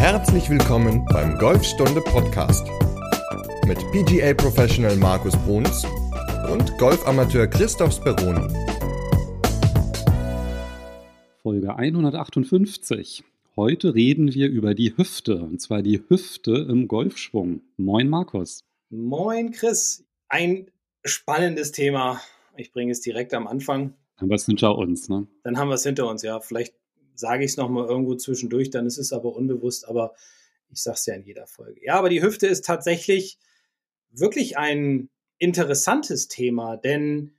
Herzlich willkommen beim Golfstunde Podcast mit PGA Professional Markus Bruns und Golfamateur Christoph Speroni. Folge 158. Heute reden wir über die Hüfte, und zwar die Hüfte im Golfschwung. Moin Markus. Moin Chris. Ein spannendes Thema. Ich bringe es direkt am Anfang. Dann haben wir es hinter uns, ne? Dann haben wir es hinter uns, ja. Vielleicht sage ich es nochmal irgendwo zwischendurch, dann ist es aber unbewusst, aber ich sage es ja in jeder Folge. Ja, aber die Hüfte ist tatsächlich wirklich ein interessantes Thema, denn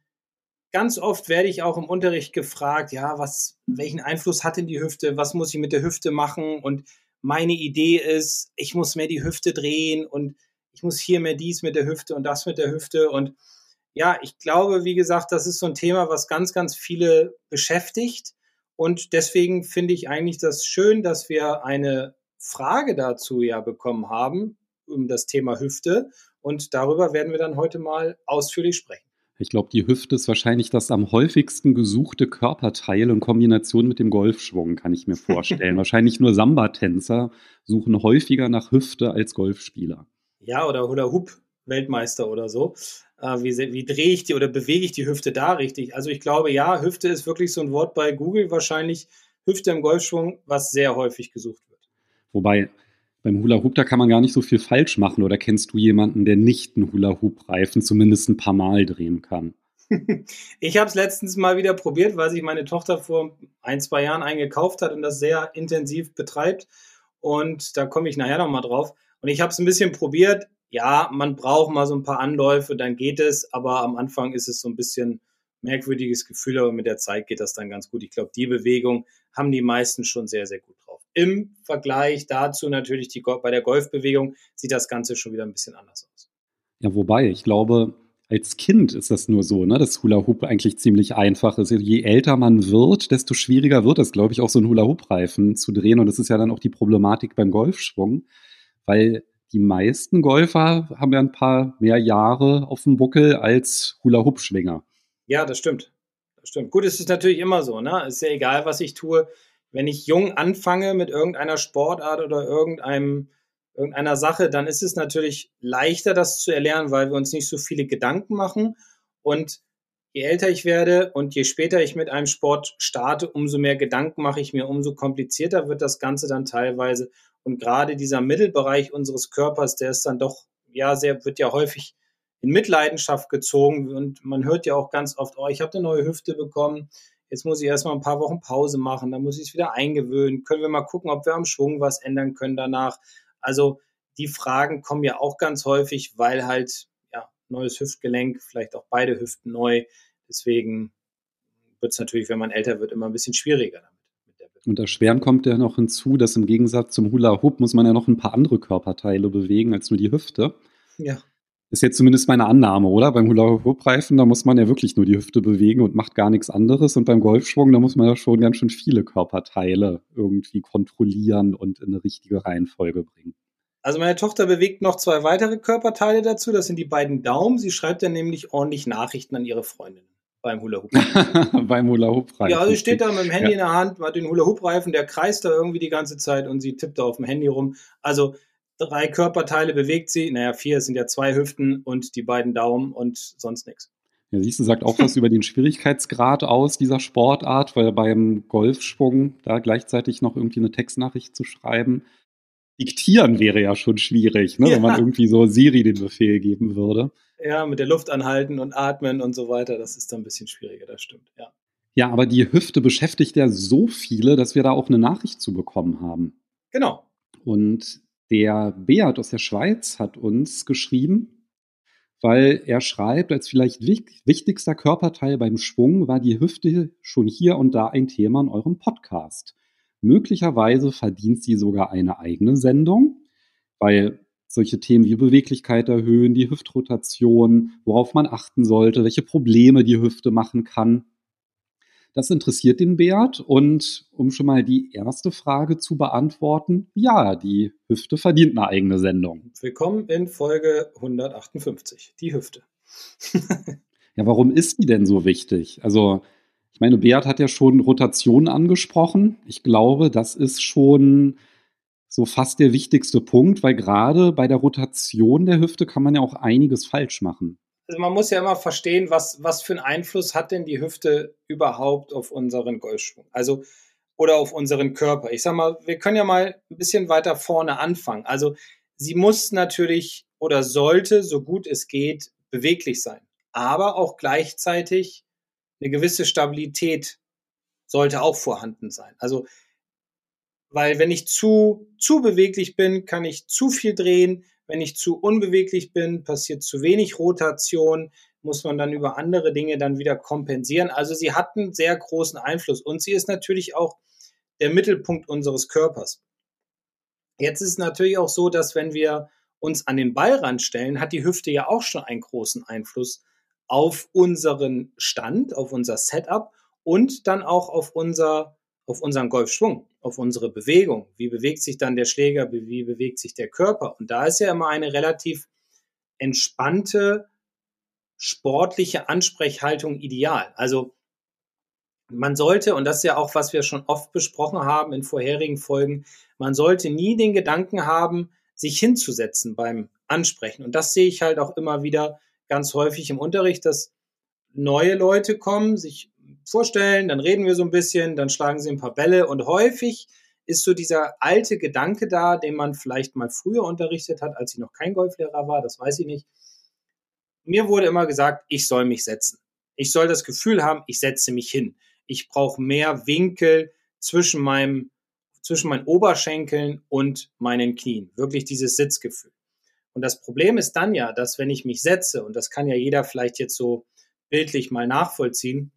ganz oft werde ich auch im Unterricht gefragt, ja, was, welchen Einfluss hat denn die Hüfte? Was muss ich mit der Hüfte machen? Und meine Idee ist, ich muss mehr die Hüfte drehen und ich muss hier mehr dies mit der Hüfte und das mit der Hüfte. Und ja, ich glaube, wie gesagt, das ist so ein Thema, was ganz, ganz viele beschäftigt. Und deswegen finde ich eigentlich das schön, dass wir eine Frage dazu ja bekommen haben, um das Thema Hüfte. Und darüber werden wir dann heute mal ausführlich sprechen. Ich glaube, die Hüfte ist wahrscheinlich das am häufigsten gesuchte Körperteil in Kombination mit dem Golfschwung, kann ich mir vorstellen. wahrscheinlich nur Samba-Tänzer suchen häufiger nach Hüfte als Golfspieler. Ja, oder Hula-Hoop-Weltmeister oder so. Äh, wie, wie drehe ich die oder bewege ich die Hüfte da richtig? Also ich glaube, ja, Hüfte ist wirklich so ein Wort bei Google wahrscheinlich. Hüfte im Golfschwung, was sehr häufig gesucht wird. Wobei, beim Hula Hoop, da kann man gar nicht so viel falsch machen. Oder kennst du jemanden, der nicht einen Hula Hoop Reifen zumindest ein paar Mal drehen kann? ich habe es letztens mal wieder probiert, weil sich meine Tochter vor ein, zwei Jahren eingekauft hat und das sehr intensiv betreibt. Und da komme ich nachher nochmal drauf. Und ich habe es ein bisschen probiert. Ja, man braucht mal so ein paar Anläufe, dann geht es. Aber am Anfang ist es so ein bisschen merkwürdiges Gefühl, aber mit der Zeit geht das dann ganz gut. Ich glaube, die Bewegung haben die meisten schon sehr, sehr gut drauf. Im Vergleich dazu natürlich die, bei der Golfbewegung sieht das Ganze schon wieder ein bisschen anders aus. Ja, wobei, ich glaube, als Kind ist das nur so, ne, dass Hula Hoop eigentlich ziemlich einfach ist. Je älter man wird, desto schwieriger wird es, glaube ich, auch so einen Hula Hoop Reifen zu drehen. Und das ist ja dann auch die Problematik beim Golfschwung, weil die meisten Golfer haben ja ein paar mehr Jahre auf dem Buckel als Hula Hoop Schwinger. Ja, das stimmt. Das stimmt. Gut, es ist natürlich immer so, ne? Ist ja egal, was ich tue wenn ich jung anfange mit irgendeiner Sportart oder irgendeinem, irgendeiner Sache, dann ist es natürlich leichter, das zu erlernen, weil wir uns nicht so viele Gedanken machen. Und je älter ich werde und je später ich mit einem Sport starte, umso mehr Gedanken mache ich mir, umso komplizierter wird das Ganze dann teilweise. Und gerade dieser Mittelbereich unseres Körpers, der ist dann doch, ja, sehr, wird ja häufig in Mitleidenschaft gezogen. Und man hört ja auch ganz oft, oh, ich habe eine neue Hüfte bekommen, Jetzt muss ich erstmal ein paar Wochen Pause machen, dann muss ich es wieder eingewöhnen. Können wir mal gucken, ob wir am Schwung was ändern können danach? Also die Fragen kommen ja auch ganz häufig, weil halt ja neues Hüftgelenk, vielleicht auch beide Hüften neu. Deswegen wird es natürlich, wenn man älter wird, immer ein bisschen schwieriger. Und das Schweren kommt ja noch hinzu, dass im Gegensatz zum Hula Hoop muss man ja noch ein paar andere Körperteile bewegen als nur die Hüfte. Ja. Ist jetzt zumindest meine Annahme, oder? Beim Hula-Hoop-Reifen, da muss man ja wirklich nur die Hüfte bewegen und macht gar nichts anderes. Und beim Golfschwung, da muss man ja schon ganz schön viele Körperteile irgendwie kontrollieren und in eine richtige Reihenfolge bringen. Also meine Tochter bewegt noch zwei weitere Körperteile dazu. Das sind die beiden Daumen. Sie schreibt dann nämlich ordentlich Nachrichten an ihre Freundin beim Hula Hoop. beim Hula Hoop Reifen. Ja, sie steht da mit dem Handy ja. in der Hand, hat den Hula Hoop Reifen, der kreist da irgendwie die ganze Zeit und sie tippt da auf dem Handy rum. Also drei Körperteile bewegt sie. Naja, vier sind ja zwei Hüften und die beiden Daumen und sonst nichts. Ja, siehst du, sagt auch was über den Schwierigkeitsgrad aus dieser Sportart, weil beim Golfschwung da gleichzeitig noch irgendwie eine Textnachricht zu schreiben, diktieren wäre ja schon schwierig, ne? Ja. wenn man irgendwie so Siri den Befehl geben würde. Ja, mit der Luft anhalten und atmen und so weiter, das ist dann ein bisschen schwieriger, das stimmt, ja. Ja, aber die Hüfte beschäftigt ja so viele, dass wir da auch eine Nachricht zu bekommen haben. Genau. Und der Beat aus der Schweiz hat uns geschrieben, weil er schreibt, als vielleicht wichtigster Körperteil beim Schwung war die Hüfte schon hier und da ein Thema in eurem Podcast. Möglicherweise verdient sie sogar eine eigene Sendung, weil solche Themen wie Beweglichkeit erhöhen, die Hüftrotation, worauf man achten sollte, welche Probleme die Hüfte machen kann, das interessiert den Beat. Und um schon mal die erste Frage zu beantworten, ja, die Hüfte verdient eine eigene Sendung. Willkommen in Folge 158, die Hüfte. ja, warum ist die denn so wichtig? Also, ich meine, Beat hat ja schon Rotation angesprochen. Ich glaube, das ist schon so fast der wichtigste Punkt, weil gerade bei der Rotation der Hüfte kann man ja auch einiges falsch machen. Also man muss ja immer verstehen, was, was für einen Einfluss hat denn die Hüfte überhaupt auf unseren Golfschwung? Also oder auf unseren Körper. Ich sag mal, wir können ja mal ein bisschen weiter vorne anfangen. Also sie muss natürlich oder sollte, so gut es geht, beweglich sein, aber auch gleichzeitig eine gewisse Stabilität sollte auch vorhanden sein. Also weil wenn ich zu, zu beweglich bin, kann ich zu viel drehen. Wenn ich zu unbeweglich bin, passiert zu wenig Rotation, muss man dann über andere Dinge dann wieder kompensieren. Also sie hat einen sehr großen Einfluss und sie ist natürlich auch der Mittelpunkt unseres Körpers. Jetzt ist es natürlich auch so, dass wenn wir uns an den Ballrand stellen, hat die Hüfte ja auch schon einen großen Einfluss auf unseren Stand, auf unser Setup und dann auch auf unser auf unseren Golfschwung, auf unsere Bewegung. Wie bewegt sich dann der Schläger? Wie bewegt sich der Körper? Und da ist ja immer eine relativ entspannte sportliche Ansprechhaltung ideal. Also man sollte, und das ist ja auch, was wir schon oft besprochen haben in vorherigen Folgen, man sollte nie den Gedanken haben, sich hinzusetzen beim Ansprechen. Und das sehe ich halt auch immer wieder ganz häufig im Unterricht, dass neue Leute kommen, sich vorstellen, dann reden wir so ein bisschen, dann schlagen sie ein paar Bälle und häufig ist so dieser alte Gedanke da, den man vielleicht mal früher unterrichtet hat, als ich noch kein Golflehrer war, das weiß ich nicht. Mir wurde immer gesagt, ich soll mich setzen. Ich soll das Gefühl haben, ich setze mich hin. Ich brauche mehr Winkel zwischen meinem, zwischen meinen Oberschenkeln und meinen Knien. Wirklich dieses Sitzgefühl. Und das Problem ist dann ja, dass wenn ich mich setze, und das kann ja jeder vielleicht jetzt so bildlich mal nachvollziehen,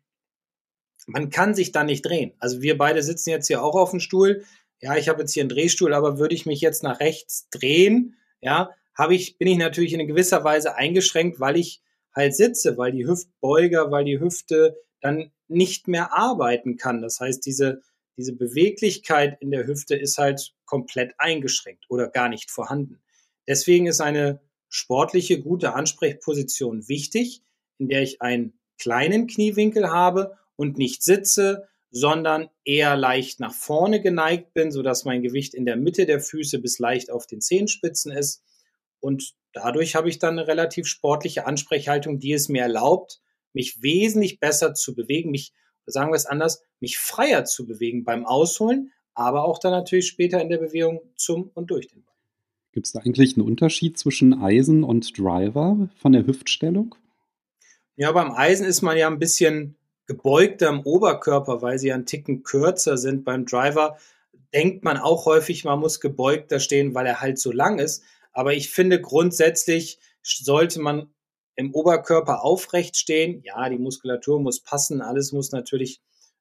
man kann sich da nicht drehen. Also wir beide sitzen jetzt hier auch auf dem Stuhl. Ja, ich habe jetzt hier einen Drehstuhl, aber würde ich mich jetzt nach rechts drehen, ja, habe ich, bin ich natürlich in gewisser Weise eingeschränkt, weil ich halt sitze, weil die Hüftbeuger, weil die Hüfte dann nicht mehr arbeiten kann. Das heißt, diese, diese Beweglichkeit in der Hüfte ist halt komplett eingeschränkt oder gar nicht vorhanden. Deswegen ist eine sportliche, gute Ansprechposition wichtig, in der ich einen kleinen Kniewinkel habe und nicht sitze, sondern eher leicht nach vorne geneigt bin, sodass mein Gewicht in der Mitte der Füße bis leicht auf den Zehenspitzen ist. Und dadurch habe ich dann eine relativ sportliche Ansprechhaltung, die es mir erlaubt, mich wesentlich besser zu bewegen, mich, sagen wir es anders, mich freier zu bewegen beim Ausholen, aber auch dann natürlich später in der Bewegung zum und durch den Ball. Gibt es da eigentlich einen Unterschied zwischen Eisen und Driver von der Hüftstellung? Ja, beim Eisen ist man ja ein bisschen gebeugter im Oberkörper, weil sie einen Ticken kürzer sind. Beim Driver denkt man auch häufig, man muss gebeugter stehen, weil er halt so lang ist. Aber ich finde grundsätzlich sollte man im Oberkörper aufrecht stehen. Ja, die Muskulatur muss passen, alles muss natürlich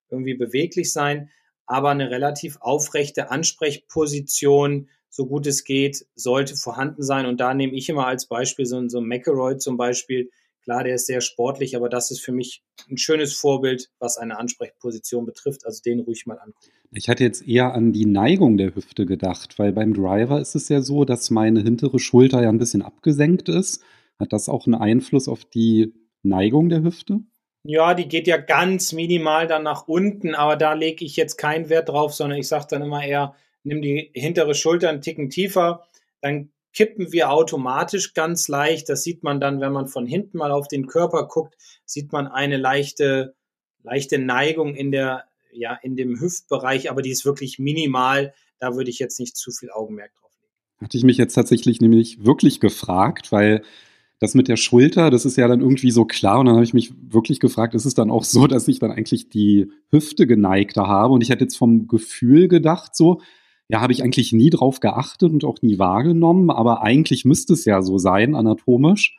irgendwie beweglich sein, aber eine relativ aufrechte Ansprechposition, so gut es geht, sollte vorhanden sein. Und da nehme ich immer als Beispiel so, so ein McElroy zum Beispiel, Klar, der ist sehr sportlich, aber das ist für mich ein schönes Vorbild, was eine Ansprechposition betrifft. Also den ruhig mal angucken. Ich hatte jetzt eher an die Neigung der Hüfte gedacht, weil beim Driver ist es ja so, dass meine hintere Schulter ja ein bisschen abgesenkt ist. Hat das auch einen Einfluss auf die Neigung der Hüfte? Ja, die geht ja ganz minimal dann nach unten, aber da lege ich jetzt keinen Wert drauf, sondern ich sage dann immer eher, nimm die hintere Schulter einen Ticken tiefer, dann kippen wir automatisch ganz leicht. Das sieht man dann, wenn man von hinten mal auf den Körper guckt, sieht man eine leichte, leichte Neigung in der, ja, in dem Hüftbereich, aber die ist wirklich minimal. Da würde ich jetzt nicht zu viel Augenmerk drauf legen. Hatte ich mich jetzt tatsächlich nämlich wirklich gefragt, weil das mit der Schulter, das ist ja dann irgendwie so klar. Und dann habe ich mich wirklich gefragt, ist es dann auch so, dass ich dann eigentlich die Hüfte geneigter habe? Und ich hätte jetzt vom Gefühl gedacht, so, ja, habe ich eigentlich nie drauf geachtet und auch nie wahrgenommen, aber eigentlich müsste es ja so sein, anatomisch.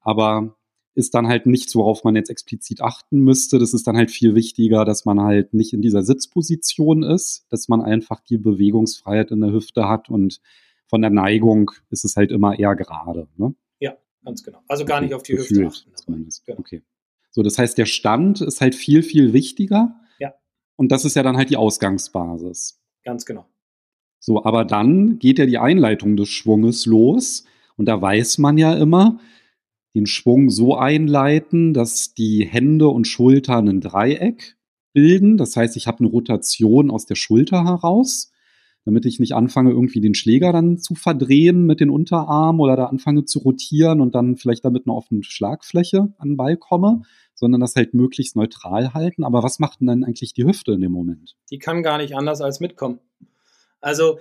Aber ist dann halt nichts, worauf man jetzt explizit achten müsste. Das ist dann halt viel wichtiger, dass man halt nicht in dieser Sitzposition ist, dass man einfach die Bewegungsfreiheit in der Hüfte hat und von der Neigung ist es halt immer eher gerade. Ne? Ja, ganz genau. Also gar nicht auf die Gefühlt, Hüfte achten. Zumindest. Genau. Okay. So, das heißt, der Stand ist halt viel, viel wichtiger. Ja. Und das ist ja dann halt die Ausgangsbasis. Ganz genau. So, aber dann geht ja die Einleitung des Schwunges los. Und da weiß man ja immer, den Schwung so einleiten, dass die Hände und Schultern ein Dreieck bilden. Das heißt, ich habe eine Rotation aus der Schulter heraus. damit ich nicht anfange, irgendwie den Schläger dann zu verdrehen mit den Unterarmen oder da anfange zu rotieren und dann vielleicht damit eine offene Schlagfläche an den Ball komme, sondern das halt möglichst neutral halten. Aber was macht denn dann eigentlich die Hüfte in dem Moment? Die kann gar nicht anders als mitkommen. Also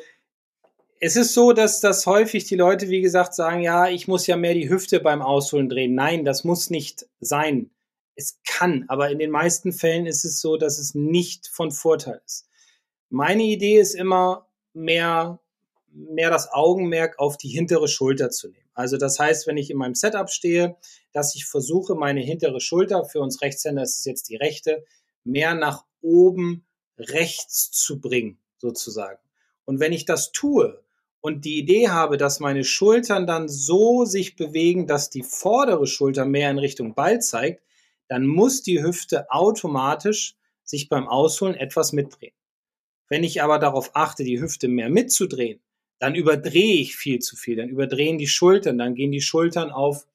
es ist so, dass das häufig die Leute, wie gesagt, sagen, ja, ich muss ja mehr die Hüfte beim Ausholen drehen. Nein, das muss nicht sein. Es kann, aber in den meisten Fällen ist es so, dass es nicht von Vorteil ist. Meine Idee ist immer, mehr, mehr das Augenmerk auf die hintere Schulter zu nehmen. Also das heißt, wenn ich in meinem Setup stehe, dass ich versuche, meine hintere Schulter, für uns Rechtshänder ist es jetzt die rechte, mehr nach oben rechts zu bringen, sozusagen. Und wenn ich das tue und die Idee habe, dass meine Schultern dann so sich bewegen, dass die vordere Schulter mehr in Richtung Ball zeigt, dann muss die Hüfte automatisch sich beim Ausholen etwas mitdrehen. Wenn ich aber darauf achte, die Hüfte mehr mitzudrehen, dann überdrehe ich viel zu viel. Dann überdrehen die Schultern, dann gehen die Schultern auf,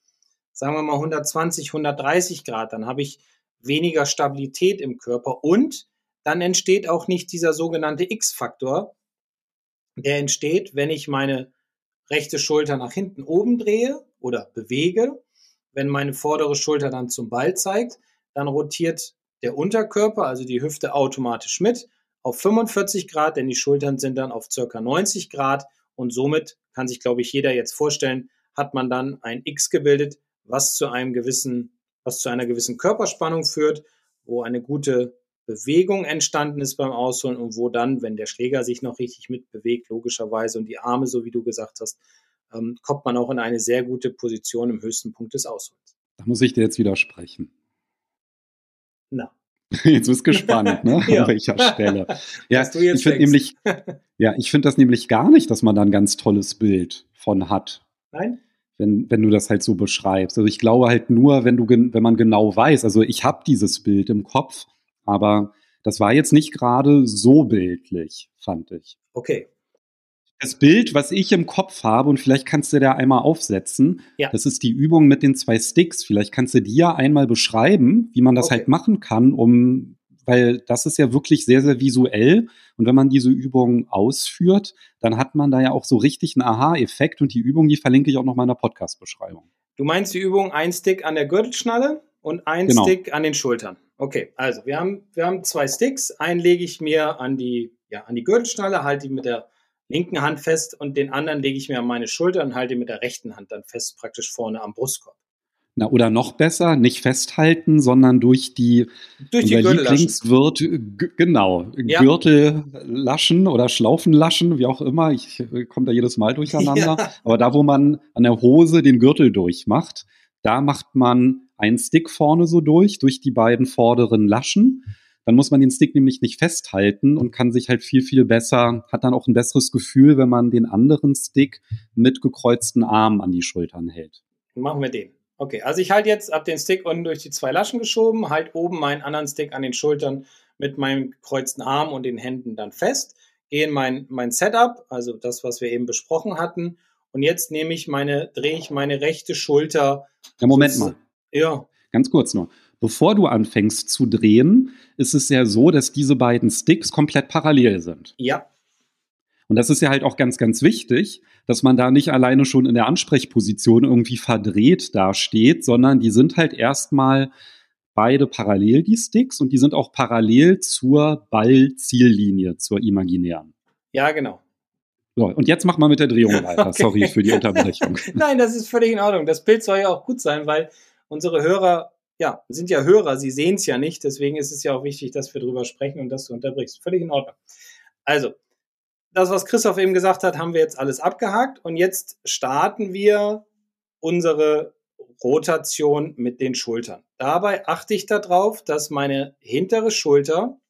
sagen wir mal 120, 130 Grad. Dann habe ich weniger Stabilität im Körper und dann entsteht auch nicht dieser sogenannte X-Faktor. Der entsteht, wenn ich meine rechte Schulter nach hinten oben drehe oder bewege. Wenn meine vordere Schulter dann zum Ball zeigt, dann rotiert der Unterkörper, also die Hüfte automatisch mit auf 45 Grad, denn die Schultern sind dann auf circa 90 Grad und somit kann sich, glaube ich, jeder jetzt vorstellen, hat man dann ein X gebildet, was zu einem gewissen, was zu einer gewissen Körperspannung führt, wo eine gute Bewegung entstanden ist beim Ausholen und wo dann, wenn der Schläger sich noch richtig mitbewegt, logischerweise und die Arme, so wie du gesagt hast, ähm, kommt man auch in eine sehr gute Position im höchsten Punkt des Ausholens. Da muss ich dir jetzt widersprechen. Na. Jetzt bist du gespannt, ne? ja. An welcher Stelle. Ja, ich finde nämlich, ja, ich finde das nämlich gar nicht, dass man da ein ganz tolles Bild von hat. Nein? Wenn, wenn du das halt so beschreibst. Also ich glaube halt nur, wenn du, wenn man genau weiß, also ich habe dieses Bild im Kopf, aber das war jetzt nicht gerade so bildlich, fand ich. Okay das Bild, was ich im Kopf habe, und vielleicht kannst du da einmal aufsetzen, ja. das ist die Übung mit den zwei Sticks. Vielleicht kannst du die ja einmal beschreiben, wie man das okay. halt machen kann, um, weil das ist ja wirklich sehr, sehr visuell. Und wenn man diese Übung ausführt, dann hat man da ja auch so richtig einen Aha-Effekt. Und die Übung, die verlinke ich auch noch mal in der Podcast-Beschreibung. Du meinst die Übung ein Stick an der Gürtelschnalle und ein genau. Stick an den Schultern. Okay, also wir haben, wir haben zwei Sticks. Einen lege ich mir an die, ja, an die Gürtelschnalle, halte ihn mit der linken Hand fest und den anderen lege ich mir an meine Schulter und halte mit der rechten Hand dann fest, praktisch vorne am Brustkorb. Na, oder noch besser, nicht festhalten, sondern durch die, durch die Lieblingswirt, genau, ja. Gürtellaschen oder Schlaufenlaschen, wie auch immer. Ich komme da jedes Mal durcheinander. Ja. Aber da, wo man an der Hose den Gürtel durchmacht, da macht man einen Stick vorne so durch, durch die beiden vorderen Laschen dann muss man den Stick nämlich nicht festhalten und kann sich halt viel, viel besser, hat dann auch ein besseres Gefühl, wenn man den anderen Stick mit gekreuzten Armen an die Schultern hält. Machen wir den. Okay, also ich halte jetzt ab den Stick unten durch die zwei Laschen geschoben, halt oben meinen anderen Stick an den Schultern mit meinem gekreuzten Arm und den Händen dann fest, gehe in mein, mein Setup, also das, was wir eben besprochen hatten, und jetzt nehme ich meine, drehe ich meine rechte Schulter. Ja, Moment mal. Ja. Ganz kurz nur. Bevor du anfängst zu drehen, ist es ja so, dass diese beiden Sticks komplett parallel sind. Ja. Und das ist ja halt auch ganz, ganz wichtig, dass man da nicht alleine schon in der Ansprechposition irgendwie verdreht dasteht, sondern die sind halt erstmal beide parallel, die Sticks, und die sind auch parallel zur Ball-Ziellinie, zur imaginären. Ja, genau. So, und jetzt mach mal mit der Drehung weiter. Okay. Sorry für die Unterbrechung. Nein, das ist völlig in Ordnung. Das Bild soll ja auch gut sein, weil unsere Hörer ja, sind ja Hörer, sie sehen es ja nicht, deswegen ist es ja auch wichtig, dass wir drüber sprechen und dass du unterbrichst. Völlig in Ordnung. Also, das, was Christoph eben gesagt hat, haben wir jetzt alles abgehakt und jetzt starten wir unsere Rotation mit den Schultern. Dabei achte ich darauf, dass meine hintere Schulter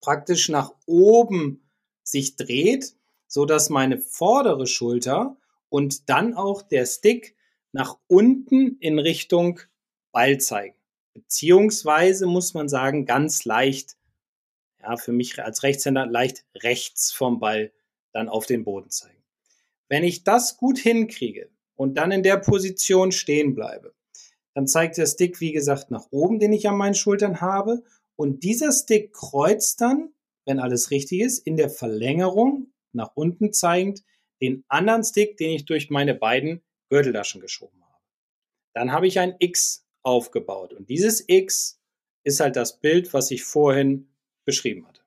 praktisch nach oben sich dreht, so dass meine vordere Schulter und dann auch der Stick nach unten in Richtung Ball zeigen. Beziehungsweise muss man sagen, ganz leicht, ja, für mich als Rechtshänder leicht rechts vom Ball dann auf den Boden zeigen. Wenn ich das gut hinkriege und dann in der Position stehen bleibe, dann zeigt der Stick, wie gesagt, nach oben, den ich an meinen Schultern habe. Und dieser Stick kreuzt dann wenn alles richtig ist, in der Verlängerung nach unten zeigend den anderen Stick, den ich durch meine beiden Gürteltaschen geschoben habe. Dann habe ich ein X aufgebaut und dieses X ist halt das Bild, was ich vorhin beschrieben hatte.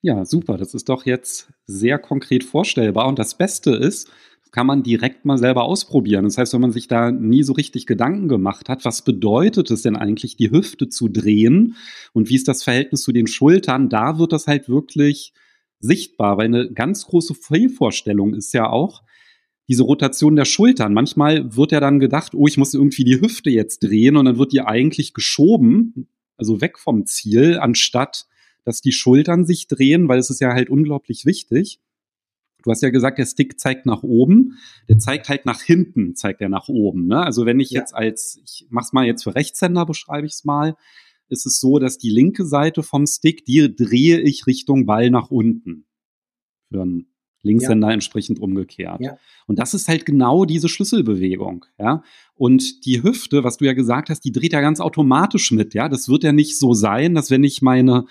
Ja, super. Das ist doch jetzt sehr konkret vorstellbar. Und das Beste ist, kann man direkt mal selber ausprobieren. Das heißt, wenn man sich da nie so richtig Gedanken gemacht hat, was bedeutet es denn eigentlich, die Hüfte zu drehen und wie ist das Verhältnis zu den Schultern, da wird das halt wirklich sichtbar, weil eine ganz große Fehlvorstellung ist ja auch, diese Rotation der Schultern. Manchmal wird ja dann gedacht, oh, ich muss irgendwie die Hüfte jetzt drehen und dann wird die eigentlich geschoben, also weg vom Ziel, anstatt dass die Schultern sich drehen, weil es ist ja halt unglaublich wichtig. Du hast ja gesagt, der Stick zeigt nach oben, der zeigt halt nach hinten, zeigt er nach oben. Ne? Also wenn ich ja. jetzt als, ich mach's mal jetzt für Rechtshänder, beschreibe ich es mal, ist es so, dass die linke Seite vom Stick, die drehe ich Richtung Ball nach unten. Für einen Linkshänder ja. entsprechend umgekehrt. Ja. Und das ist halt genau diese Schlüsselbewegung, ja. Und die Hüfte, was du ja gesagt hast, die dreht ja ganz automatisch mit, ja. Das wird ja nicht so sein, dass wenn ich meine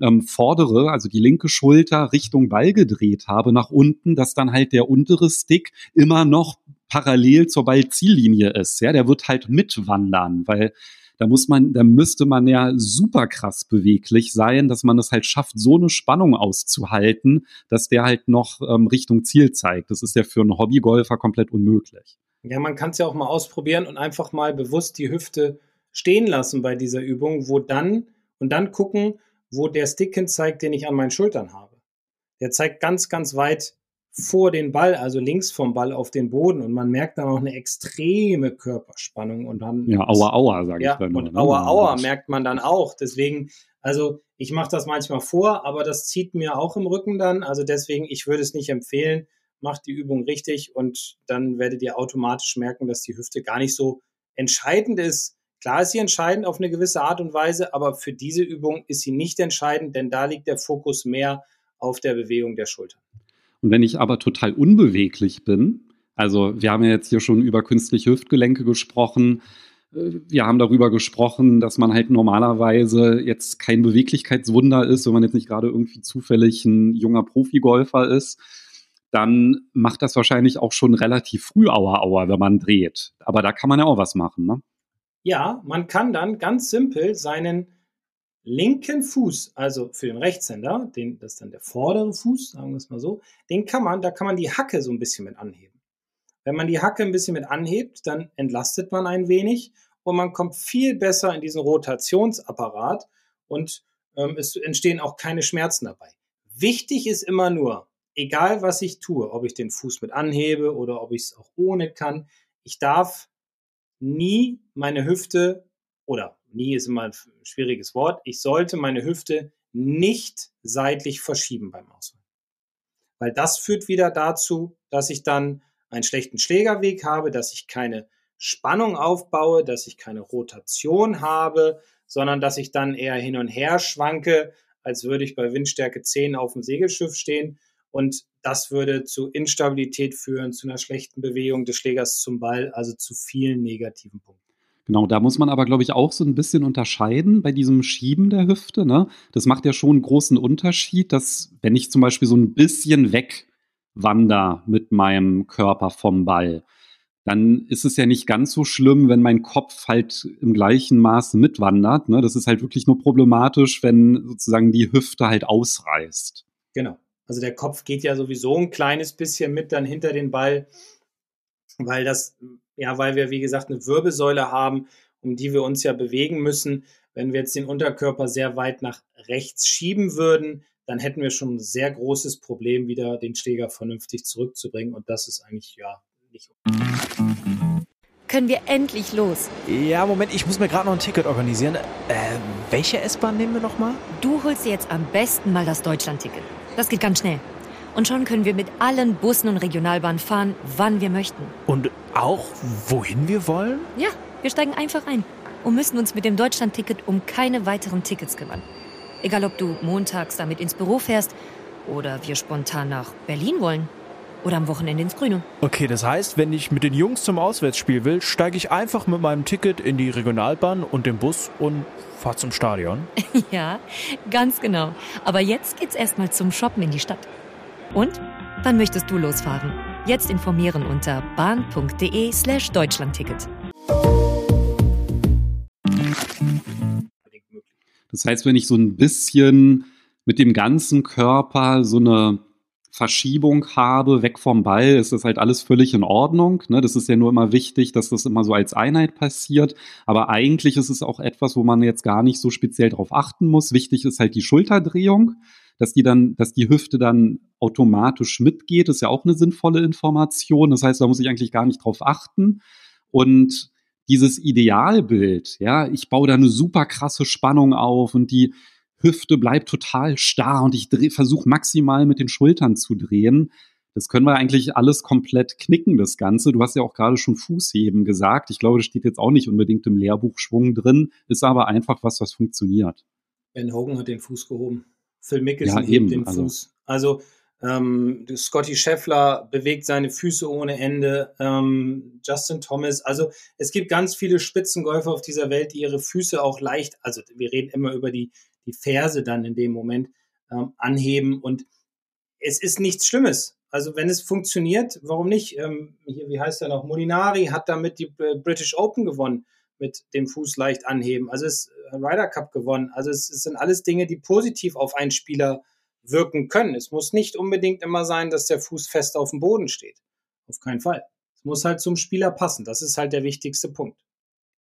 ähm, vordere, also die linke Schulter Richtung Ball gedreht habe nach unten, dass dann halt der untere Stick immer noch parallel zur Ballziellinie ist. Ja, der wird halt mitwandern, weil da muss man, da müsste man ja super krass beweglich sein, dass man es halt schafft, so eine Spannung auszuhalten, dass der halt noch ähm, Richtung Ziel zeigt. Das ist ja für einen Hobbygolfer komplett unmöglich. Ja, man kann es ja auch mal ausprobieren und einfach mal bewusst die Hüfte stehen lassen bei dieser Übung, wo dann und dann gucken, wo der Stick hin zeigt, den ich an meinen Schultern habe. Der zeigt ganz, ganz weit vor den Ball, also links vom Ball auf den Boden. Und man merkt dann auch eine extreme Körperspannung und dann ja aua aua sage ja, ich dann und aua aua merkt man dann auch. Deswegen also ich mache das manchmal vor aber das zieht mir auch im Rücken dann. Also deswegen ich würde es nicht empfehlen. Macht die Übung richtig und dann werdet ihr automatisch merken dass die Hüfte gar nicht so entscheidend ist. Klar ist sie entscheidend auf eine gewisse Art und Weise, aber für diese Übung ist sie nicht entscheidend, denn da liegt der Fokus mehr auf der Bewegung der Schultern. Und wenn ich aber total unbeweglich bin, also wir haben ja jetzt hier schon über künstliche Hüftgelenke gesprochen, äh, wir haben darüber gesprochen, dass man halt normalerweise jetzt kein Beweglichkeitswunder ist, wenn man jetzt nicht gerade irgendwie zufällig ein junger Profigolfer ist, dann macht das wahrscheinlich auch schon relativ früh Aua, wenn man dreht. Aber da kann man ja auch was machen, ne? Ja, man kann dann ganz simpel seinen linken Fuß, also für den Rechtshänder, den, das ist dann der vordere Fuß, sagen wir es mal so, den kann man, da kann man die Hacke so ein bisschen mit anheben. Wenn man die Hacke ein bisschen mit anhebt, dann entlastet man ein wenig und man kommt viel besser in diesen Rotationsapparat und ähm, es entstehen auch keine Schmerzen dabei. Wichtig ist immer nur, egal was ich tue, ob ich den Fuß mit anhebe oder ob ich es auch ohne kann, ich darf nie meine Hüfte oder nie ist immer ein schwieriges Wort. Ich sollte meine Hüfte nicht seitlich verschieben beim Ausholen. Weil das führt wieder dazu, dass ich dann einen schlechten Schlägerweg habe, dass ich keine Spannung aufbaue, dass ich keine Rotation habe, sondern dass ich dann eher hin und her schwanke, als würde ich bei Windstärke 10 auf dem Segelschiff stehen. Und das würde zu Instabilität führen, zu einer schlechten Bewegung des Schlägers zum Ball, also zu vielen negativen Punkten. Genau, da muss man aber, glaube ich, auch so ein bisschen unterscheiden bei diesem Schieben der Hüfte. Ne? Das macht ja schon einen großen Unterschied, dass wenn ich zum Beispiel so ein bisschen wegwander mit meinem Körper vom Ball, dann ist es ja nicht ganz so schlimm, wenn mein Kopf halt im gleichen Maße mitwandert. Ne? Das ist halt wirklich nur problematisch, wenn sozusagen die Hüfte halt ausreißt. Genau. Also der Kopf geht ja sowieso ein kleines bisschen mit dann hinter den Ball, weil das, ja, weil wir, wie gesagt, eine Wirbelsäule haben, um die wir uns ja bewegen müssen. Wenn wir jetzt den Unterkörper sehr weit nach rechts schieben würden, dann hätten wir schon ein sehr großes Problem, wieder den Schläger vernünftig zurückzubringen. Und das ist eigentlich ja nicht. Können wir endlich los? Ja, Moment, ich muss mir gerade noch ein Ticket organisieren. Äh, welche S-Bahn nehmen wir nochmal? Du holst dir jetzt am besten mal das Deutschland-Ticket. Das geht ganz schnell. Und schon können wir mit allen Bussen und Regionalbahnen fahren, wann wir möchten. Und auch wohin wir wollen? Ja, wir steigen einfach ein und müssen uns mit dem Deutschland-Ticket um keine weiteren Tickets kümmern. Egal, ob du montags damit ins Büro fährst oder wir spontan nach Berlin wollen. oder am Wochenende ins Grüne. Okay, das heißt, wenn ich mit den Jungs zum Auswärtsspiel will, steige ich einfach mit meinem Ticket in die Regionalbahn und den Bus und fahre zum Stadion. ja, ganz genau. Aber jetzt geht's erstmal zum Shoppen in die Stadt. Und wann möchtest du losfahren? Jetzt informieren unter bahn.de slash Deutschlandticket. Das heißt, wenn ich so ein bisschen mit dem ganzen Körper so eine Verschiebung habe, weg vom Ball, ist das halt alles völlig in Ordnung. Ne? Das ist ja nur immer wichtig, dass das immer so als Einheit passiert. Aber eigentlich ist es auch etwas, wo man jetzt gar nicht so speziell drauf achten muss. Wichtig ist halt die Schulterdrehung, dass die dann, dass die Hüfte dann automatisch mitgeht. Ist ja auch eine sinnvolle Information. Das heißt, da muss ich eigentlich gar nicht drauf achten. Und dieses Idealbild, ja, ich baue da eine super krasse Spannung auf und die Hüfte bleibt total starr und ich versuche maximal mit den Schultern zu drehen. Das können wir eigentlich alles komplett knicken, das Ganze. Du hast ja auch gerade schon Fußheben gesagt. Ich glaube, das steht jetzt auch nicht unbedingt im Lehrbuch Schwung drin, ist aber einfach was, was funktioniert. Ben Hogan hat den Fuß gehoben. Phil Mickelson ja, eben, den also. Fuß. Also ähm, Scotty Scheffler bewegt seine Füße ohne Ende. Ähm, Justin Thomas. Also es gibt ganz viele Spitzengolfer auf dieser Welt, die ihre Füße auch leicht, also wir reden immer über die, die Ferse dann in dem Moment ähm, anheben. Und es ist nichts Schlimmes. Also wenn es funktioniert, warum nicht? Ähm, hier, wie heißt er noch? Molinari hat damit die äh, British Open gewonnen mit dem Fuß leicht anheben. Also es äh, Ryder Cup gewonnen. Also es, es sind alles Dinge, die positiv auf einen Spieler wirken können. Es muss nicht unbedingt immer sein, dass der Fuß fest auf dem Boden steht. Auf keinen Fall. Es muss halt zum Spieler passen. Das ist halt der wichtigste Punkt.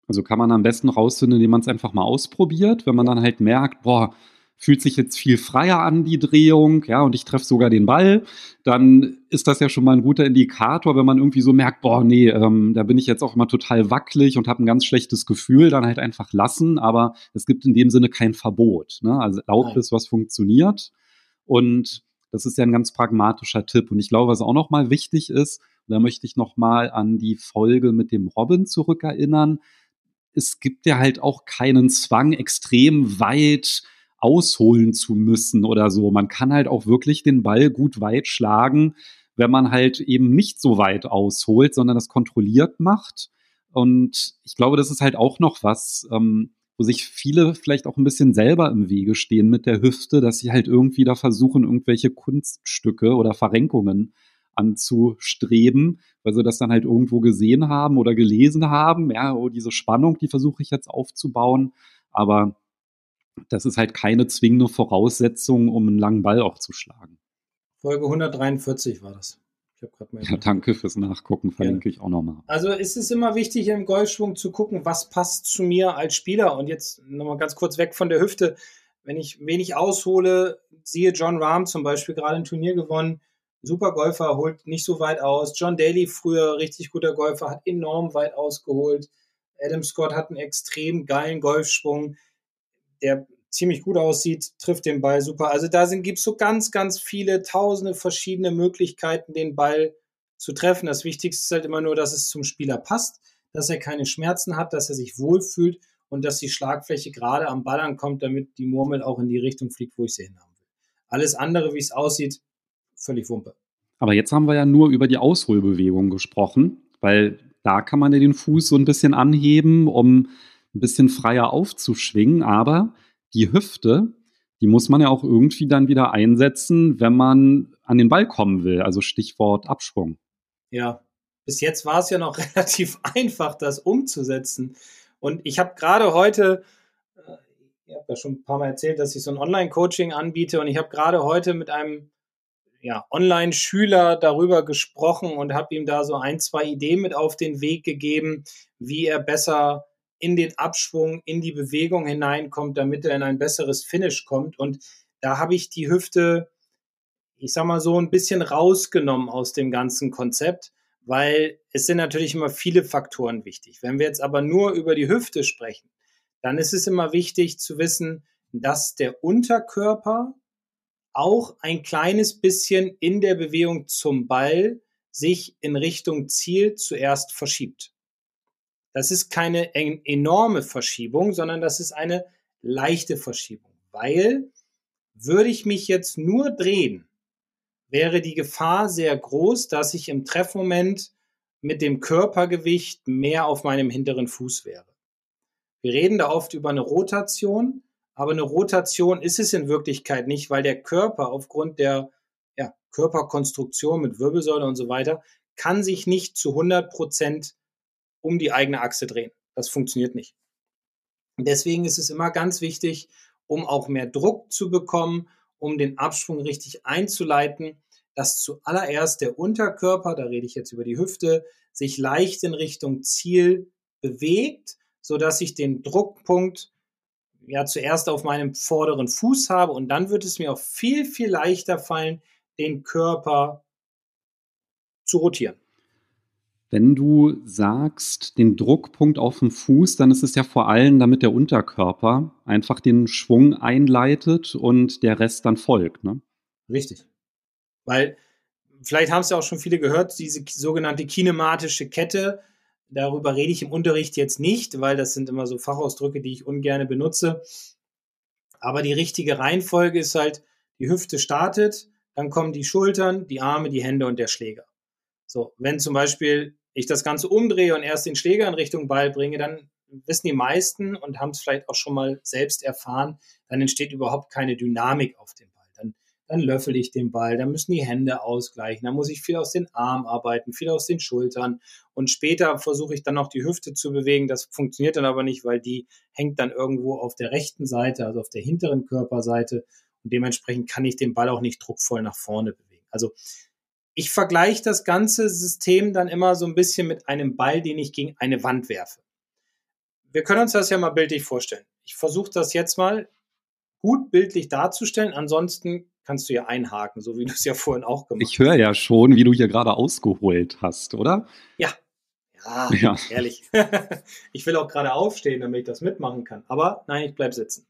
Also kann man am besten rausfinden, indem man es einfach mal ausprobiert, wenn man dann halt merkt, boah, fühlt sich jetzt viel freier an, die Drehung, ja, und ich treffe sogar den Ball, dann ist das ja schon mal ein guter Indikator, wenn man irgendwie so merkt, boah, nee, ähm, da bin ich jetzt auch immer total wackelig und habe ein ganz schlechtes Gefühl, dann halt einfach lassen, aber es gibt in dem Sinne kein Verbot. Ne? Also erlaubt es, was funktioniert. Und das ist ja ein ganz pragmatischer Tipp. Und ich glaube, was auch nochmal wichtig ist, da möchte ich nochmal an die Folge mit dem Robin zurückerinnern, es gibt ja halt auch keinen Zwang, extrem weit ausholen zu müssen oder so. Man kann halt auch wirklich den Ball gut weit schlagen, wenn man halt eben nicht so weit ausholt, sondern das kontrolliert macht. Und ich glaube, das ist halt auch noch was, ähm, wo sich viele vielleicht auch ein bisschen selber im Wege stehen mit der Hüfte, dass sie halt irgendwie da versuchen, irgendwelche Kunststücke oder Verrenkungen anzustreben, weil sie das dann halt irgendwo gesehen haben oder gelesen haben. Ja, oh, diese Spannung, die versuche ich jetzt aufzubauen. Aber das ist halt keine zwingende Voraussetzung, um einen langen Ball auch zu schlagen. Folge 143 war das. ja, danke fürs Nachgucken, verlinke ja. ich auch nochmal. Also ist es immer wichtig, im Golfschwung zu gucken, was passt zu mir als Spieler. Und jetzt nochmal ganz kurz weg von der Hüfte. Wenn ich wenig aushole, siehe John Rahm zum Beispiel gerade ein Turnier gewonnen, super Golfer, holt nicht so weit aus. John Daly, früher richtig guter Golfer, hat enorm weit ausgeholt. Adam Scott hat einen extrem geilen Golfschwung, der ziemlich gut aussieht, trifft den Ball super. Also da gibt es so ganz, ganz viele, tausende verschiedene Möglichkeiten, den Ball zu treffen. Das Wichtigste ist halt immer nur, dass es zum Spieler passt, dass er keine Schmerzen hat, dass er sich wohlfühlt und dass die Schlagfläche gerade am Ball ankommt, damit die Murmel auch in die Richtung fliegt, wo ich sie hinhaben will. Alles andere, wie es aussieht, völlig Wumpe. Aber jetzt haben wir ja nur über die Ausholbewegung gesprochen, weil da kann man ja den Fuß so ein bisschen anheben, um ein bisschen freier aufzuschwingen. Aber die Hüfte, die muss man ja auch irgendwie dann wieder einsetzen, wenn man an den Ball kommen will. Also Stichwort Absprung. Ja, bis jetzt war es ja noch relativ einfach, das umzusetzen. Und ich habe gerade heute, äh, ich habe ja schon ein paar Mal erzählt, dass ich so ein Online-Coaching anbiete und ich habe gerade heute mit einem ja, Online-Schüler darüber gesprochen und habe ihm da so ein, zwei Ideen mit auf den Weg gegeben, wie er besser in den Abschwung, in die Bewegung hineinkommt, damit er in ein besseres Finish kommt. Und da habe ich die Hüfte, ich sag mal so, ein bisschen rausgenommen aus dem ganzen Konzept, weil es sind natürlich immer viele Faktoren wichtig. Wenn wir jetzt aber nur über die Hüfte sprechen, dann ist es immer wichtig zu wissen, dass der Unterkörper auch ein kleines bisschen in der Bewegung zum Ball sich in Richtung Ziel zuerst verschiebt. Das ist keine enorme Verschiebung, sondern das ist eine leichte Verschiebung, weil würde ich mich jetzt nur drehen, wäre die Gefahr sehr groß, dass ich im Treffmoment mit dem Körpergewicht mehr auf meinem hinteren Fuß wäre. Wir reden da oft über eine Rotation, aber eine Rotation ist es in Wirklichkeit nicht, weil der Körper aufgrund der ja, Körperkonstruktion mit Wirbelsäule und so weiter kann sich nicht zu 100 Prozent um die eigene Achse drehen. Das funktioniert nicht. deswegen ist es immer ganz wichtig, um auch mehr Druck zu bekommen, um den Abschwung richtig einzuleiten, dass zuallererst der Unterkörper, da rede ich jetzt über die Hüfte, sich leicht in Richtung Ziel bewegt, so dass ich den Druckpunkt ja zuerst auf meinem vorderen Fuß habe und dann wird es mir auch viel, viel leichter fallen, den Körper zu rotieren. Wenn du sagst, den Druckpunkt auf dem Fuß, dann ist es ja vor allem, damit der Unterkörper einfach den Schwung einleitet und der Rest dann folgt. Ne? Richtig. Weil, vielleicht haben es ja auch schon viele gehört, diese sogenannte kinematische Kette, darüber rede ich im Unterricht jetzt nicht, weil das sind immer so Fachausdrücke, die ich ungern benutze. Aber die richtige Reihenfolge ist halt, die Hüfte startet, dann kommen die Schultern, die Arme, die Hände und der Schläger. So, wenn zum Beispiel ich das Ganze umdrehe und erst den Schläger in Richtung Ball bringe, dann wissen die meisten und haben es vielleicht auch schon mal selbst erfahren, dann entsteht überhaupt keine Dynamik auf dem Ball. Dann, dann löffel ich den Ball, dann müssen die Hände ausgleichen, dann muss ich viel aus den Armen arbeiten, viel aus den Schultern und später versuche ich dann noch die Hüfte zu bewegen. Das funktioniert dann aber nicht, weil die hängt dann irgendwo auf der rechten Seite, also auf der hinteren Körperseite und dementsprechend kann ich den Ball auch nicht druckvoll nach vorne bewegen. Also ich vergleiche das ganze System dann immer so ein bisschen mit einem Ball, den ich gegen eine Wand werfe. Wir können uns das ja mal bildlich vorstellen. Ich versuche das jetzt mal gut bildlich darzustellen. Ansonsten kannst du ja einhaken, so wie du es ja vorhin auch gemacht hast. Ich höre ja schon, wie du hier gerade ausgeholt hast, oder? Ja. Ja, ja. ehrlich. ich will auch gerade aufstehen, damit ich das mitmachen kann. Aber nein, ich bleib sitzen.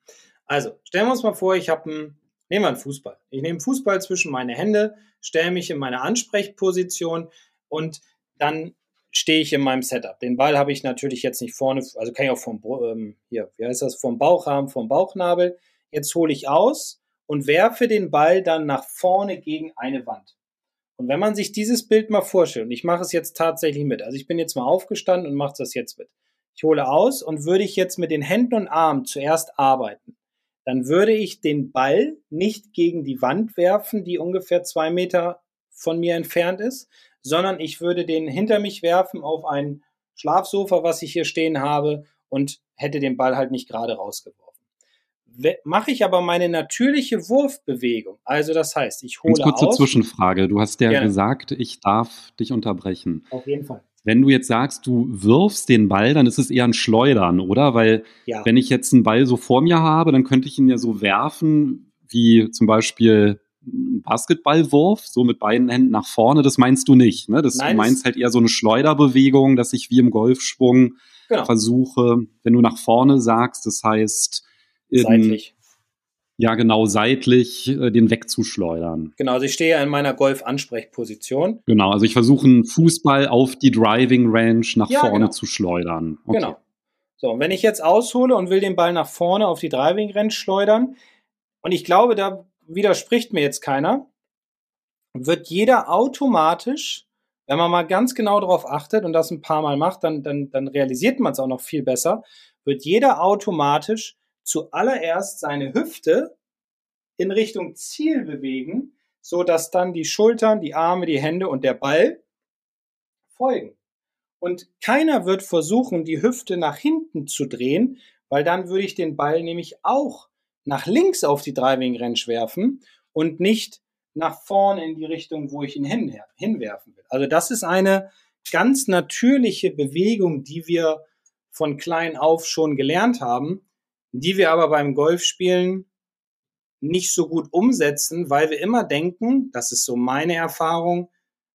Also, stellen wir uns mal vor, ich habe einen Nehmen wir einen Fußball. Ich nehme Fußball zwischen meine Hände, stelle mich in meine Ansprechposition und dann stehe ich in meinem Setup. Den Ball habe ich natürlich jetzt nicht vorne, also kann ich auch vom, ähm, hier, wie heißt das, vom Bauchrahmen, vom Bauchnabel. Jetzt hole ich aus und werfe den Ball dann nach vorne gegen eine Wand. Und wenn man sich dieses Bild mal vorstellt, und ich mache es jetzt tatsächlich mit, also ich bin jetzt mal aufgestanden und mache das jetzt mit. Ich hole aus und würde ich jetzt mit den Händen und Armen zuerst arbeiten dann würde ich den Ball nicht gegen die Wand werfen, die ungefähr zwei Meter von mir entfernt ist, sondern ich würde den hinter mich werfen auf ein Schlafsofa, was ich hier stehen habe und hätte den Ball halt nicht gerade rausgeworfen. Mache ich aber meine natürliche Wurfbewegung, also das heißt, ich hole Ganz kurze aus. Zwischenfrage. Du hast ja Gerne. gesagt, ich darf dich unterbrechen. Auf jeden Fall. Wenn du jetzt sagst, du wirfst den Ball, dann ist es eher ein Schleudern, oder? Weil ja. wenn ich jetzt einen Ball so vor mir habe, dann könnte ich ihn ja so werfen, wie zum Beispiel ein Basketballwurf, so mit beiden Händen nach vorne. Das meinst du nicht, ne? Das, Nein, du meinst halt eher so eine Schleuderbewegung, dass ich wie im Golfschwung genau. versuche, wenn du nach vorne sagst, das heißt in, seitlich ja genau seitlich äh, den wegzuschleudern. Genau, also ich stehe ja in meiner Golf-Ansprechposition. Genau, also ich versuche einen Fußball auf die Driving Range nach ja, vorne genau. zu schleudern. Okay. Genau. So, und wenn ich jetzt aushole und will den Ball nach vorne auf die Driving Range schleudern, und ich glaube, da widerspricht mir jetzt keiner, wird jeder automatisch, wenn man mal ganz genau darauf achtet und das ein paar Mal macht, dann, dann, dann realisiert man es auch noch viel besser, wird jeder automatisch zuallererst seine Hüfte in Richtung Ziel bewegen, so dass dann die Schultern, die Arme, die Hände und der Ball folgen. Und keiner wird versuchen, die Hüfte nach hinten zu drehen, weil dann würde ich den Ball nämlich auch nach links auf die Driving Range werfen und nicht nach vorne in die Richtung, wo ich ihn hinwerfen will. Also das ist eine ganz natürliche Bewegung, die wir von klein auf schon gelernt haben, die wir aber beim Golfspielen nicht so gut umsetzen, weil wir immer denken, das ist so meine Erfahrung,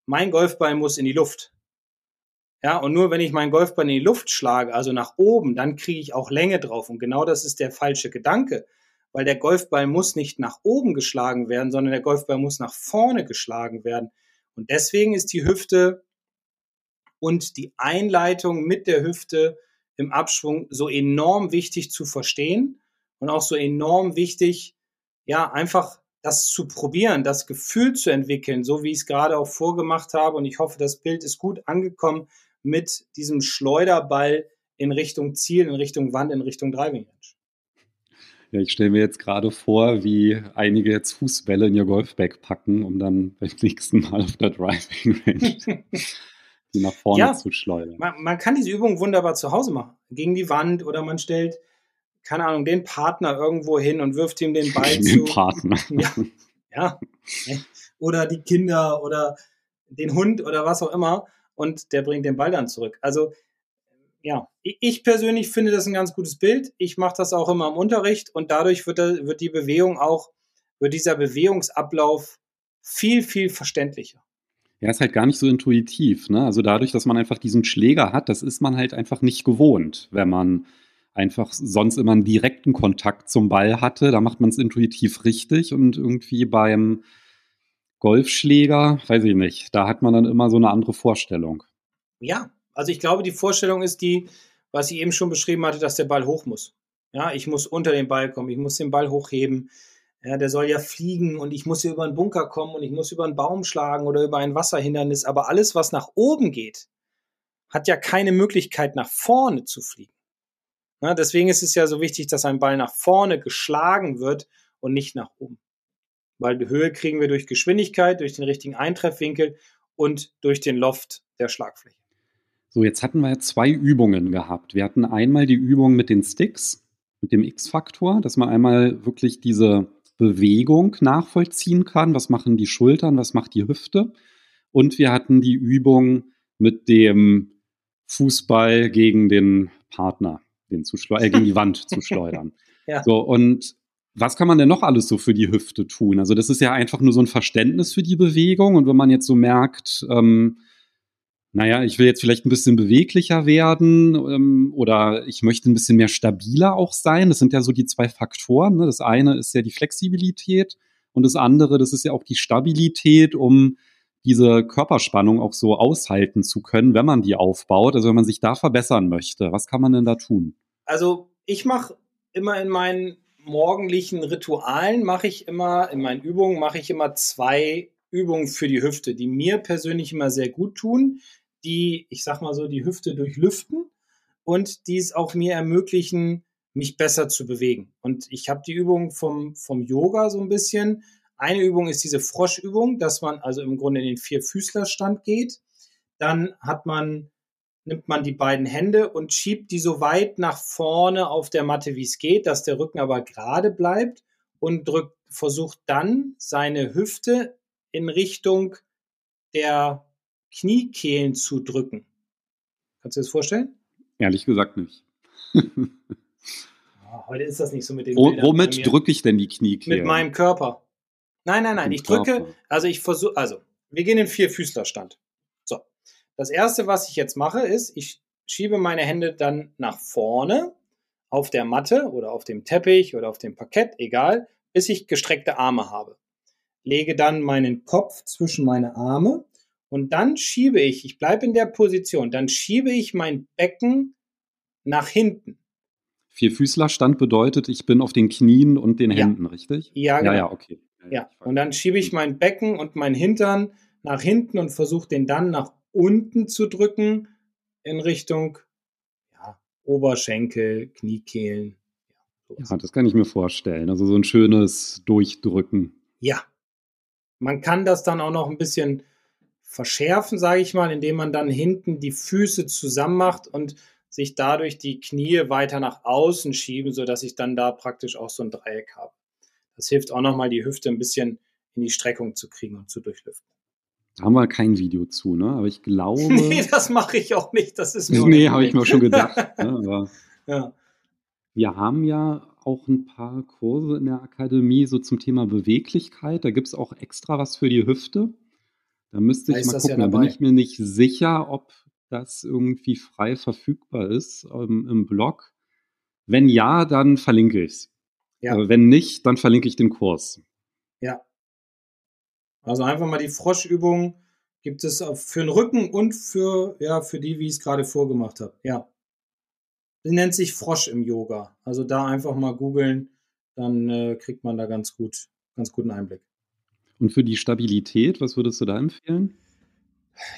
mein Golfball muss in die Luft. Ja, und nur wenn ich meinen Golfball in die Luft schlage, also nach oben, dann kriege ich auch Länge drauf. Und genau das ist der falsche Gedanke, weil der Golfball muss nicht nach oben geschlagen werden, sondern der Golfball muss nach vorne geschlagen werden. Und deswegen ist die Hüfte und die Einleitung mit der Hüfte im Abschwung so enorm wichtig zu verstehen und auch so enorm wichtig, ja, einfach das zu probieren, das Gefühl zu entwickeln, so wie ich es gerade auch vorgemacht habe. Und ich hoffe, das Bild ist gut angekommen mit diesem Schleuderball in Richtung Ziel, in Richtung Wand, in Richtung Driving Range. Ja, ich stelle mir jetzt gerade vor, wie einige jetzt Fußbälle in ihr Golfbag packen, um dann beim nächsten Mal auf der Driving Range die nach vorne ja, zu schleudern. Man, man, kann diese Übung wunderbar zu Hause machen. Gegen die Wand oder man stellt, keine Ahnung, den Partner irgendwo hin und wirft ihm den Ball den zu. Den Partner. Ja, ja. Oder die Kinder oder den Hund oder was auch immer und der bringt den Ball dann zurück. Also ja, ich persönlich finde das ein ganz gutes Bild. Ich mache das auch immer im Unterricht und dadurch wird, wird die Bewegung auch, wird dieser Bewegungsablauf viel, viel verständlicher. Ja, ist halt gar nicht so intuitiv. Ne? Also dadurch, dass man einfach diesen Schläger hat, das ist man halt einfach nicht gewohnt, wenn man einfach sonst immer einen direkten Kontakt zum Ball hatte. Da macht man es intuitiv richtig und irgendwie beim Golfschläger, weiß ich nicht, da hat man dann immer so eine andere Vorstellung. Ja, also ich glaube, die Vorstellung ist die, was ich eben schon beschrieben hatte, dass der Ball hoch muss. Ja, ich muss unter den Ball kommen, ich muss den Ball hochheben. Ja, der soll ja fliegen und ich muss hier über einen Bunker kommen und ich muss über einen Baum schlagen oder über ein Wasserhindernis. Aber alles, was nach oben geht, hat ja keine Möglichkeit, nach vorne zu fliegen. Ja, deswegen ist es ja so wichtig, dass ein Ball nach vorne geschlagen wird und nicht nach oben. Weil die Höhe kriegen wir durch Geschwindigkeit, durch den richtigen Eintreffwinkel und durch den Loft der Schlagfläche. So, jetzt hatten wir zwei Übungen gehabt. Wir hatten einmal die Übung mit den Sticks, mit dem X-Faktor, dass man einmal wirklich diese Bewegung nachvollziehen kann. Was machen die Schultern, was macht die Hüfte? Und wir hatten die Übung mit dem Fußball gegen den Partner, den zu äh, gegen die Wand zu schleudern. ja. So, und was kann man denn noch alles so für die Hüfte tun? Also, das ist ja einfach nur so ein Verständnis für die Bewegung. Und wenn man jetzt so merkt, ähm, naja, ich will jetzt vielleicht ein bisschen beweglicher werden ähm, oder ich möchte ein bisschen mehr stabiler auch sein. Das sind ja so die zwei Faktoren. Ne? Das eine ist ja die Flexibilität und das andere, das ist ja auch die Stabilität, um diese Körperspannung auch so aushalten zu können, wenn man die aufbaut. Also wenn man sich da verbessern möchte, was kann man denn da tun? Also ich mache immer in meinen morgendlichen Ritualen, mache ich immer, in meinen Übungen mache ich immer zwei Übungen für die Hüfte, die mir persönlich immer sehr gut tun die, ich sag mal so, die Hüfte durchlüften und die es auch mir ermöglichen, mich besser zu bewegen. Und ich habe die Übung vom, vom Yoga so ein bisschen. Eine Übung ist diese Froschübung, dass man also im Grunde in den Vierfüßlerstand geht. Dann hat man, nimmt man die beiden Hände und schiebt die so weit nach vorne auf der Matte, wie es geht, dass der Rücken aber gerade bleibt und drückt, versucht dann seine Hüfte in Richtung der Kniekehlen zu drücken. Kannst du dir das vorstellen? Ehrlich gesagt nicht. oh, heute ist das nicht so mit den Wo, Womit drücke ich denn die Kniekehlen? Mit meinem Körper. Nein, nein, nein. Mit ich drücke, Körper. also ich versuche, also wir gehen in Vierfüßlerstand. So. Das erste, was ich jetzt mache, ist, ich schiebe meine Hände dann nach vorne auf der Matte oder auf dem Teppich oder auf dem Parkett, egal, bis ich gestreckte Arme habe. Lege dann meinen Kopf zwischen meine Arme und dann schiebe ich, ich bleibe in der Position, dann schiebe ich mein Becken nach hinten. Vierfüßlerstand bedeutet, ich bin auf den Knien und den Händen, ja. richtig? Ja, genau. Ja, ja, okay. Ja, und dann schiebe ich mein Becken und mein Hintern nach hinten und versuche den dann nach unten zu drücken in Richtung ja, Oberschenkel, Kniekehlen. Ja, das kann ich mir vorstellen. Also so ein schönes Durchdrücken. Ja. Man kann das dann auch noch ein bisschen verschärfen, sage ich mal, indem man dann hinten die Füße zusammen macht und sich dadurch die Knie weiter nach außen schieben, sodass ich dann da praktisch auch so ein Dreieck habe. Das hilft auch nochmal, die Hüfte ein bisschen in die Streckung zu kriegen und zu durchlüften. Da haben wir kein Video zu, ne? Aber ich glaube. nee, das mache ich auch nicht. Das ist mir. Nee, habe ich mir schon gedacht. ne? Aber ja. Wir haben ja auch ein paar Kurse in der Akademie so zum Thema Beweglichkeit. Da gibt es auch extra was für die Hüfte. Da müsste ich mal gucken. Ja da bin ich mir nicht sicher, ob das irgendwie frei verfügbar ist ähm, im Blog. Wenn ja, dann verlinke ich es. Ja. Äh, wenn nicht, dann verlinke ich den Kurs. Ja. Also einfach mal die Froschübung gibt es für den Rücken und für, ja, für die, wie ich es gerade vorgemacht habe. Ja. Sie nennt sich Frosch im Yoga. Also da einfach mal googeln, dann äh, kriegt man da ganz gut ganz guten Einblick. Und für die Stabilität, was würdest du da empfehlen?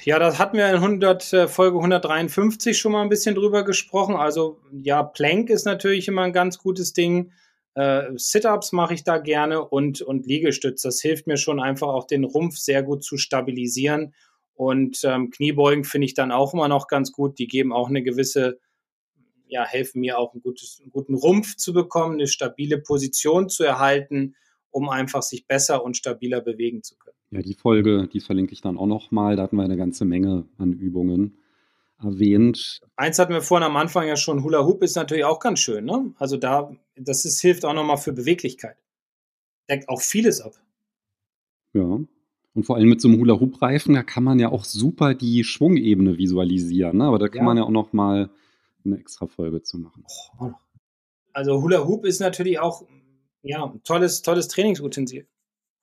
Ja, das hatten wir in 100, äh, Folge 153 schon mal ein bisschen drüber gesprochen. Also ja, Plank ist natürlich immer ein ganz gutes Ding. Äh, Sit-ups mache ich da gerne und, und Liegestütz. Das hilft mir schon einfach auch den Rumpf sehr gut zu stabilisieren. Und ähm, Kniebeugen finde ich dann auch immer noch ganz gut. Die geben auch eine gewisse, ja, helfen mir auch ein gutes, einen guten Rumpf zu bekommen, eine stabile Position zu erhalten, um einfach sich besser und stabiler bewegen zu können. Ja, die Folge, die verlinke ich dann auch nochmal. Da hatten wir eine ganze Menge an Übungen erwähnt. Eins hatten wir vorhin am Anfang ja schon, Hula Hoop ist natürlich auch ganz schön, ne? Also da, das ist, hilft auch nochmal für Beweglichkeit. Deckt auch vieles ab. Ja. Und vor allem mit so einem Hula-Hoop-Reifen, da kann man ja auch super die Schwungebene visualisieren. Ne? Aber da kann ja. man ja auch noch mal eine extra Folge zu machen. Oh, also Hula-Hoop ist natürlich auch ja, tolles, tolles Trainingsutensil.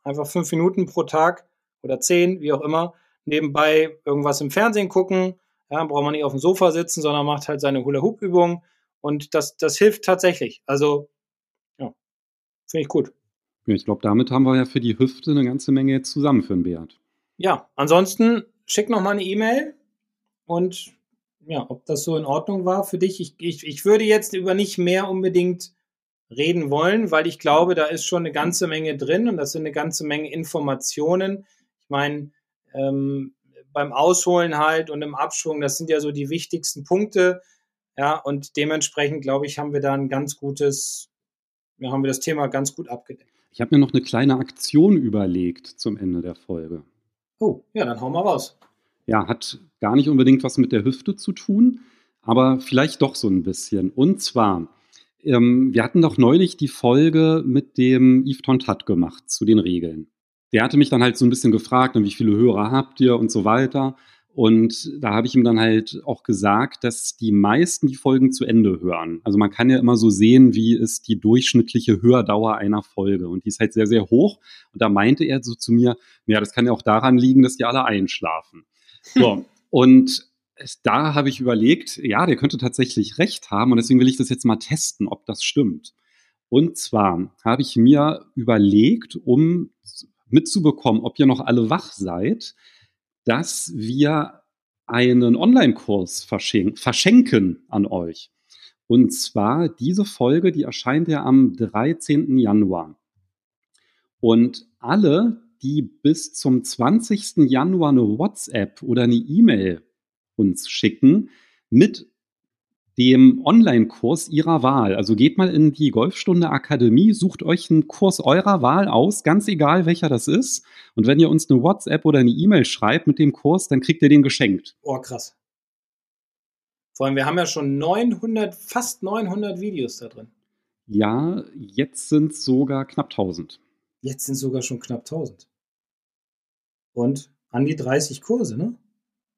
Einfach fünf Minuten pro Tag oder zehn, wie auch immer, nebenbei irgendwas im Fernsehen gucken, ja, braucht man nicht auf dem Sofa sitzen, sondern macht halt seine Hula-Hoop-Übung. Und das, das hilft tatsächlich. Also, ja, finde ich gut. Ich glaube, damit haben wir ja für die Hüfte eine ganze Menge jetzt zusammen für den Beat. Ja, ansonsten schick noch mal eine E-Mail und ja, ob das so in Ordnung war für dich. Ich, ich, ich würde jetzt über nicht mehr unbedingt reden wollen, weil ich glaube, da ist schon eine ganze Menge drin und das sind eine ganze Menge Informationen. Ich meine, ähm, beim Ausholen halt und im Abschwung, das sind ja so die wichtigsten Punkte. Ja, und dementsprechend, glaube ich, haben wir da ein ganz gutes, ja, haben wir das Thema ganz gut abgedeckt. Ich habe mir noch eine kleine Aktion überlegt zum Ende der Folge. Oh, ja, dann hau mal raus. Ja, hat gar nicht unbedingt was mit der Hüfte zu tun, aber vielleicht doch so ein bisschen. Und zwar, ähm, wir hatten doch neulich die Folge mit dem Yves Tontat gemacht zu den Regeln der hatte mich dann halt so ein bisschen gefragt, wie viele Hörer habt ihr und so weiter. Und da habe ich ihm dann halt auch gesagt, dass die meisten die Folgen zu Ende hören. Also man kann ja immer so sehen, wie ist die durchschnittliche Hördauer einer Folge. Und die ist halt sehr, sehr hoch. Und da meinte er so zu mir, ja, das kann ja auch daran liegen, dass die alle einschlafen. So. und da habe ich überlegt, ja, der könnte tatsächlich recht haben. Und deswegen will ich das jetzt mal testen, ob das stimmt. Und zwar habe ich mir überlegt, um mitzubekommen, ob ihr noch alle wach seid, dass wir einen Online-Kurs verschenken, verschenken an euch. Und zwar diese Folge, die erscheint ja am 13. Januar. Und alle, die bis zum 20. Januar eine WhatsApp oder eine E-Mail uns schicken mit dem Online-Kurs Ihrer Wahl. Also geht mal in die Golfstunde Akademie, sucht euch einen Kurs eurer Wahl aus, ganz egal welcher das ist. Und wenn ihr uns eine WhatsApp oder eine E-Mail schreibt mit dem Kurs, dann kriegt ihr den geschenkt. Oh, krass. Vor allem, wir haben ja schon 900, fast 900 Videos da drin. Ja, jetzt sind es sogar knapp 1000. Jetzt sind sogar schon knapp 1000. Und an die 30 Kurse, ne?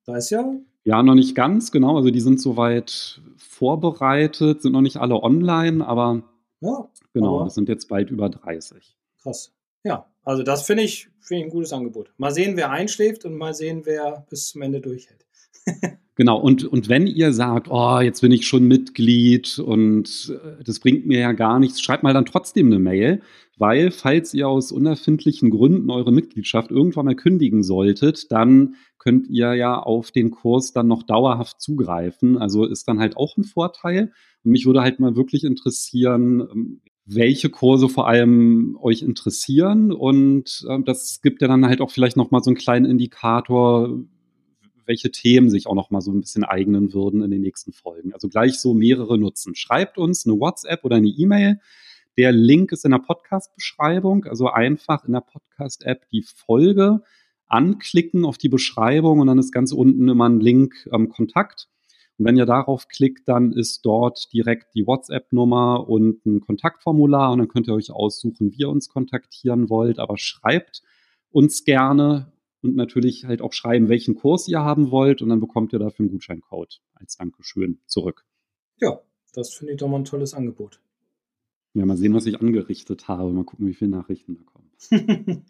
Da ist ja ja, noch nicht ganz, genau. Also die sind soweit vorbereitet, sind noch nicht alle online, aber ja, genau, aber das sind jetzt bald über 30. Krass. Ja, also das finde ich, find ich ein gutes Angebot. Mal sehen, wer einschläft und mal sehen, wer bis zum Ende durchhält. Genau, und, und wenn ihr sagt, oh, jetzt bin ich schon Mitglied und äh, das bringt mir ja gar nichts, schreibt mal dann trotzdem eine Mail, weil falls ihr aus unerfindlichen Gründen eure Mitgliedschaft irgendwann mal kündigen solltet, dann könnt ihr ja auf den Kurs dann noch dauerhaft zugreifen. Also ist dann halt auch ein Vorteil. Und mich würde halt mal wirklich interessieren, ähm, welche Kurse vor allem euch interessieren. Und äh, das gibt ja dann halt auch vielleicht noch mal so einen kleinen Indikator, welche Themen sich auch noch mal so ein bisschen eignen würden in den nächsten Folgen. Also gleich so mehrere nutzen. Schreibt uns eine WhatsApp oder eine E-Mail. Der Link ist in der Podcast-Beschreibung. Also einfach in der Podcast-App die Folge anklicken auf die Beschreibung und dann ist ganz unten immer ein Link ähm, Kontakt. Und wenn ihr darauf klickt, dann ist dort direkt die WhatsApp-Nummer und ein Kontaktformular und dann könnt ihr euch aussuchen, wie ihr uns kontaktieren wollt. Aber schreibt uns gerne und natürlich halt auch schreiben, welchen Kurs ihr haben wollt und dann bekommt ihr dafür einen Gutscheincode als Dankeschön zurück. Ja, das finde ich doch mal ein tolles Angebot. Ja, mal sehen, was ich angerichtet habe. Mal gucken, wie viele Nachrichten da kommen.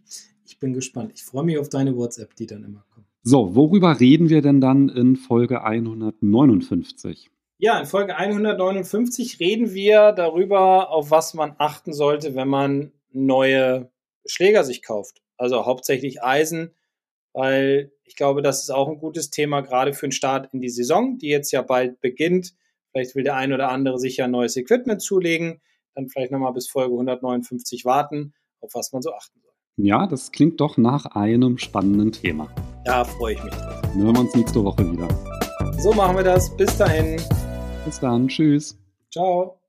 ich bin gespannt. Ich freue mich auf deine WhatsApp, die dann immer kommt. So, worüber reden wir denn dann in Folge 159? Ja, in Folge 159 reden wir darüber, auf was man achten sollte, wenn man neue Schläger sich kauft. Also hauptsächlich Eisen, weil ich glaube, das ist auch ein gutes Thema, gerade für den Start in die Saison, die jetzt ja bald beginnt. Vielleicht will der ein oder andere sich ja neues Equipment zulegen, dann vielleicht nochmal bis Folge 159 warten, auf was man so achten soll. Ja, das klingt doch nach einem spannenden Thema. Da freue ich mich drauf. Dann hören wir uns nächste Woche wieder. So machen wir das. Bis dahin. Bis dann. Tschüss. Ciao.